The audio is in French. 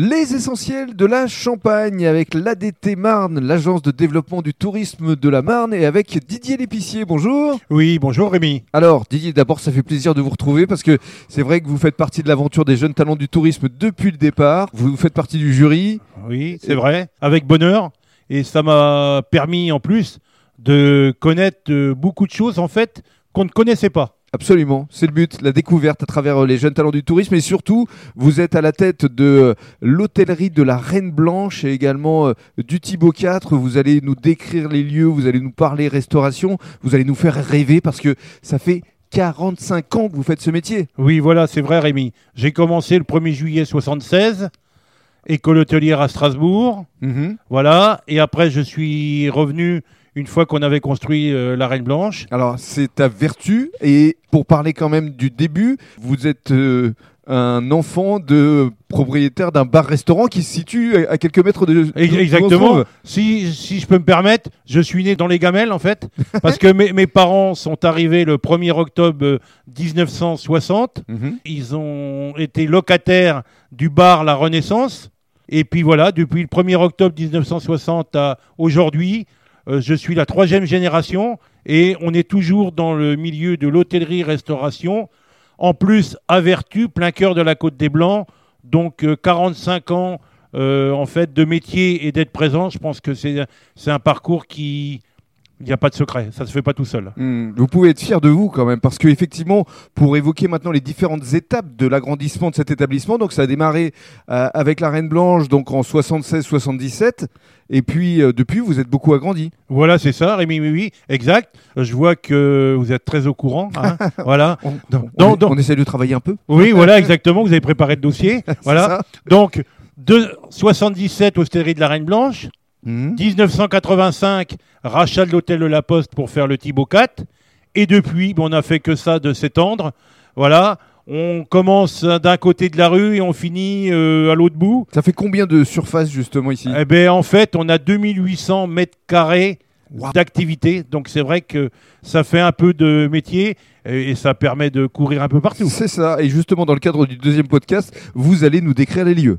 Les essentiels de la Champagne avec l'ADT Marne, l'agence de développement du tourisme de la Marne, et avec Didier l'épicier. Bonjour. Oui, bonjour Rémi. Alors Didier, d'abord ça fait plaisir de vous retrouver parce que c'est vrai que vous faites partie de l'aventure des jeunes talents du tourisme depuis le départ. Vous faites partie du jury. Oui, c'est vrai, avec bonheur. Et ça m'a permis en plus de connaître euh, beaucoup de choses en fait qu'on ne connaissait pas. Absolument, c'est le but, la découverte à travers euh, les jeunes talents du tourisme et surtout, vous êtes à la tête de euh, l'hôtellerie de la Reine Blanche et également euh, du Thibaut 4. Vous allez nous décrire les lieux, vous allez nous parler restauration, vous allez nous faire rêver parce que ça fait 45 ans que vous faites ce métier. Oui, voilà, c'est vrai Rémi. J'ai commencé le 1er juillet 76, école hôtelière à Strasbourg. Mhm. Voilà, et après je suis revenu une fois qu'on avait construit euh, la Reine Blanche. Alors c'est ta vertu et pour parler quand même du début, vous êtes euh, un enfant de propriétaire d'un bar-restaurant qui se situe à quelques mètres de... Exactement. Si, si je peux me permettre, je suis né dans les gamelles en fait, parce que mes, mes parents sont arrivés le 1er octobre euh, 1960. Mhm. Ils ont été locataires du bar La Renaissance. Et puis voilà, depuis le 1er octobre 1960 à aujourd'hui, euh, je suis la troisième génération et on est toujours dans le milieu de l'hôtellerie-restauration. En plus, à plein cœur de la Côte des Blancs. Donc euh, 45 ans euh, en fait de métier et d'être présent. Je pense que c'est un parcours qui... Il n'y a pas de secret, ça ne se fait pas tout seul. Hmm, Vous pouvez être fier de vous quand même, parce que effectivement, pour évoquer maintenant les différentes étapes de l'agrandissement de cet établissement, donc ça a démarré euh, avec la Reine Blanche, donc en 76-77, et puis euh, depuis vous êtes beaucoup agrandi. Voilà, c'est ça, Rémi, oui, oui, exact. Je vois que vous êtes très au courant. hein. voilà. On, Donc, on- donc- on essaie de travailler un peu. Oui, voilà, exactement. Vous avez préparé le dossier. Voilà. ça Donc, de 77, hostellerie de la Reine Blanche. Hmm. 1985, rachat de l'hôtel de la Poste pour faire le Thibaut 4. Et depuis, on n'a fait que ça de s'étendre. Voilà. On commence d'un côté de la rue et on finit euh, à l'autre bout. Ça fait combien de surface justement ici? Eh ben, en fait, on a 2800 mètres carrés Wow. d'activité. Donc, c'est vrai que ça fait un peu de métier et, et ça permet de courir un peu partout. C'est ça, et justement dans le cadre du deuxième podcast, vous allez nous décrire les lieux.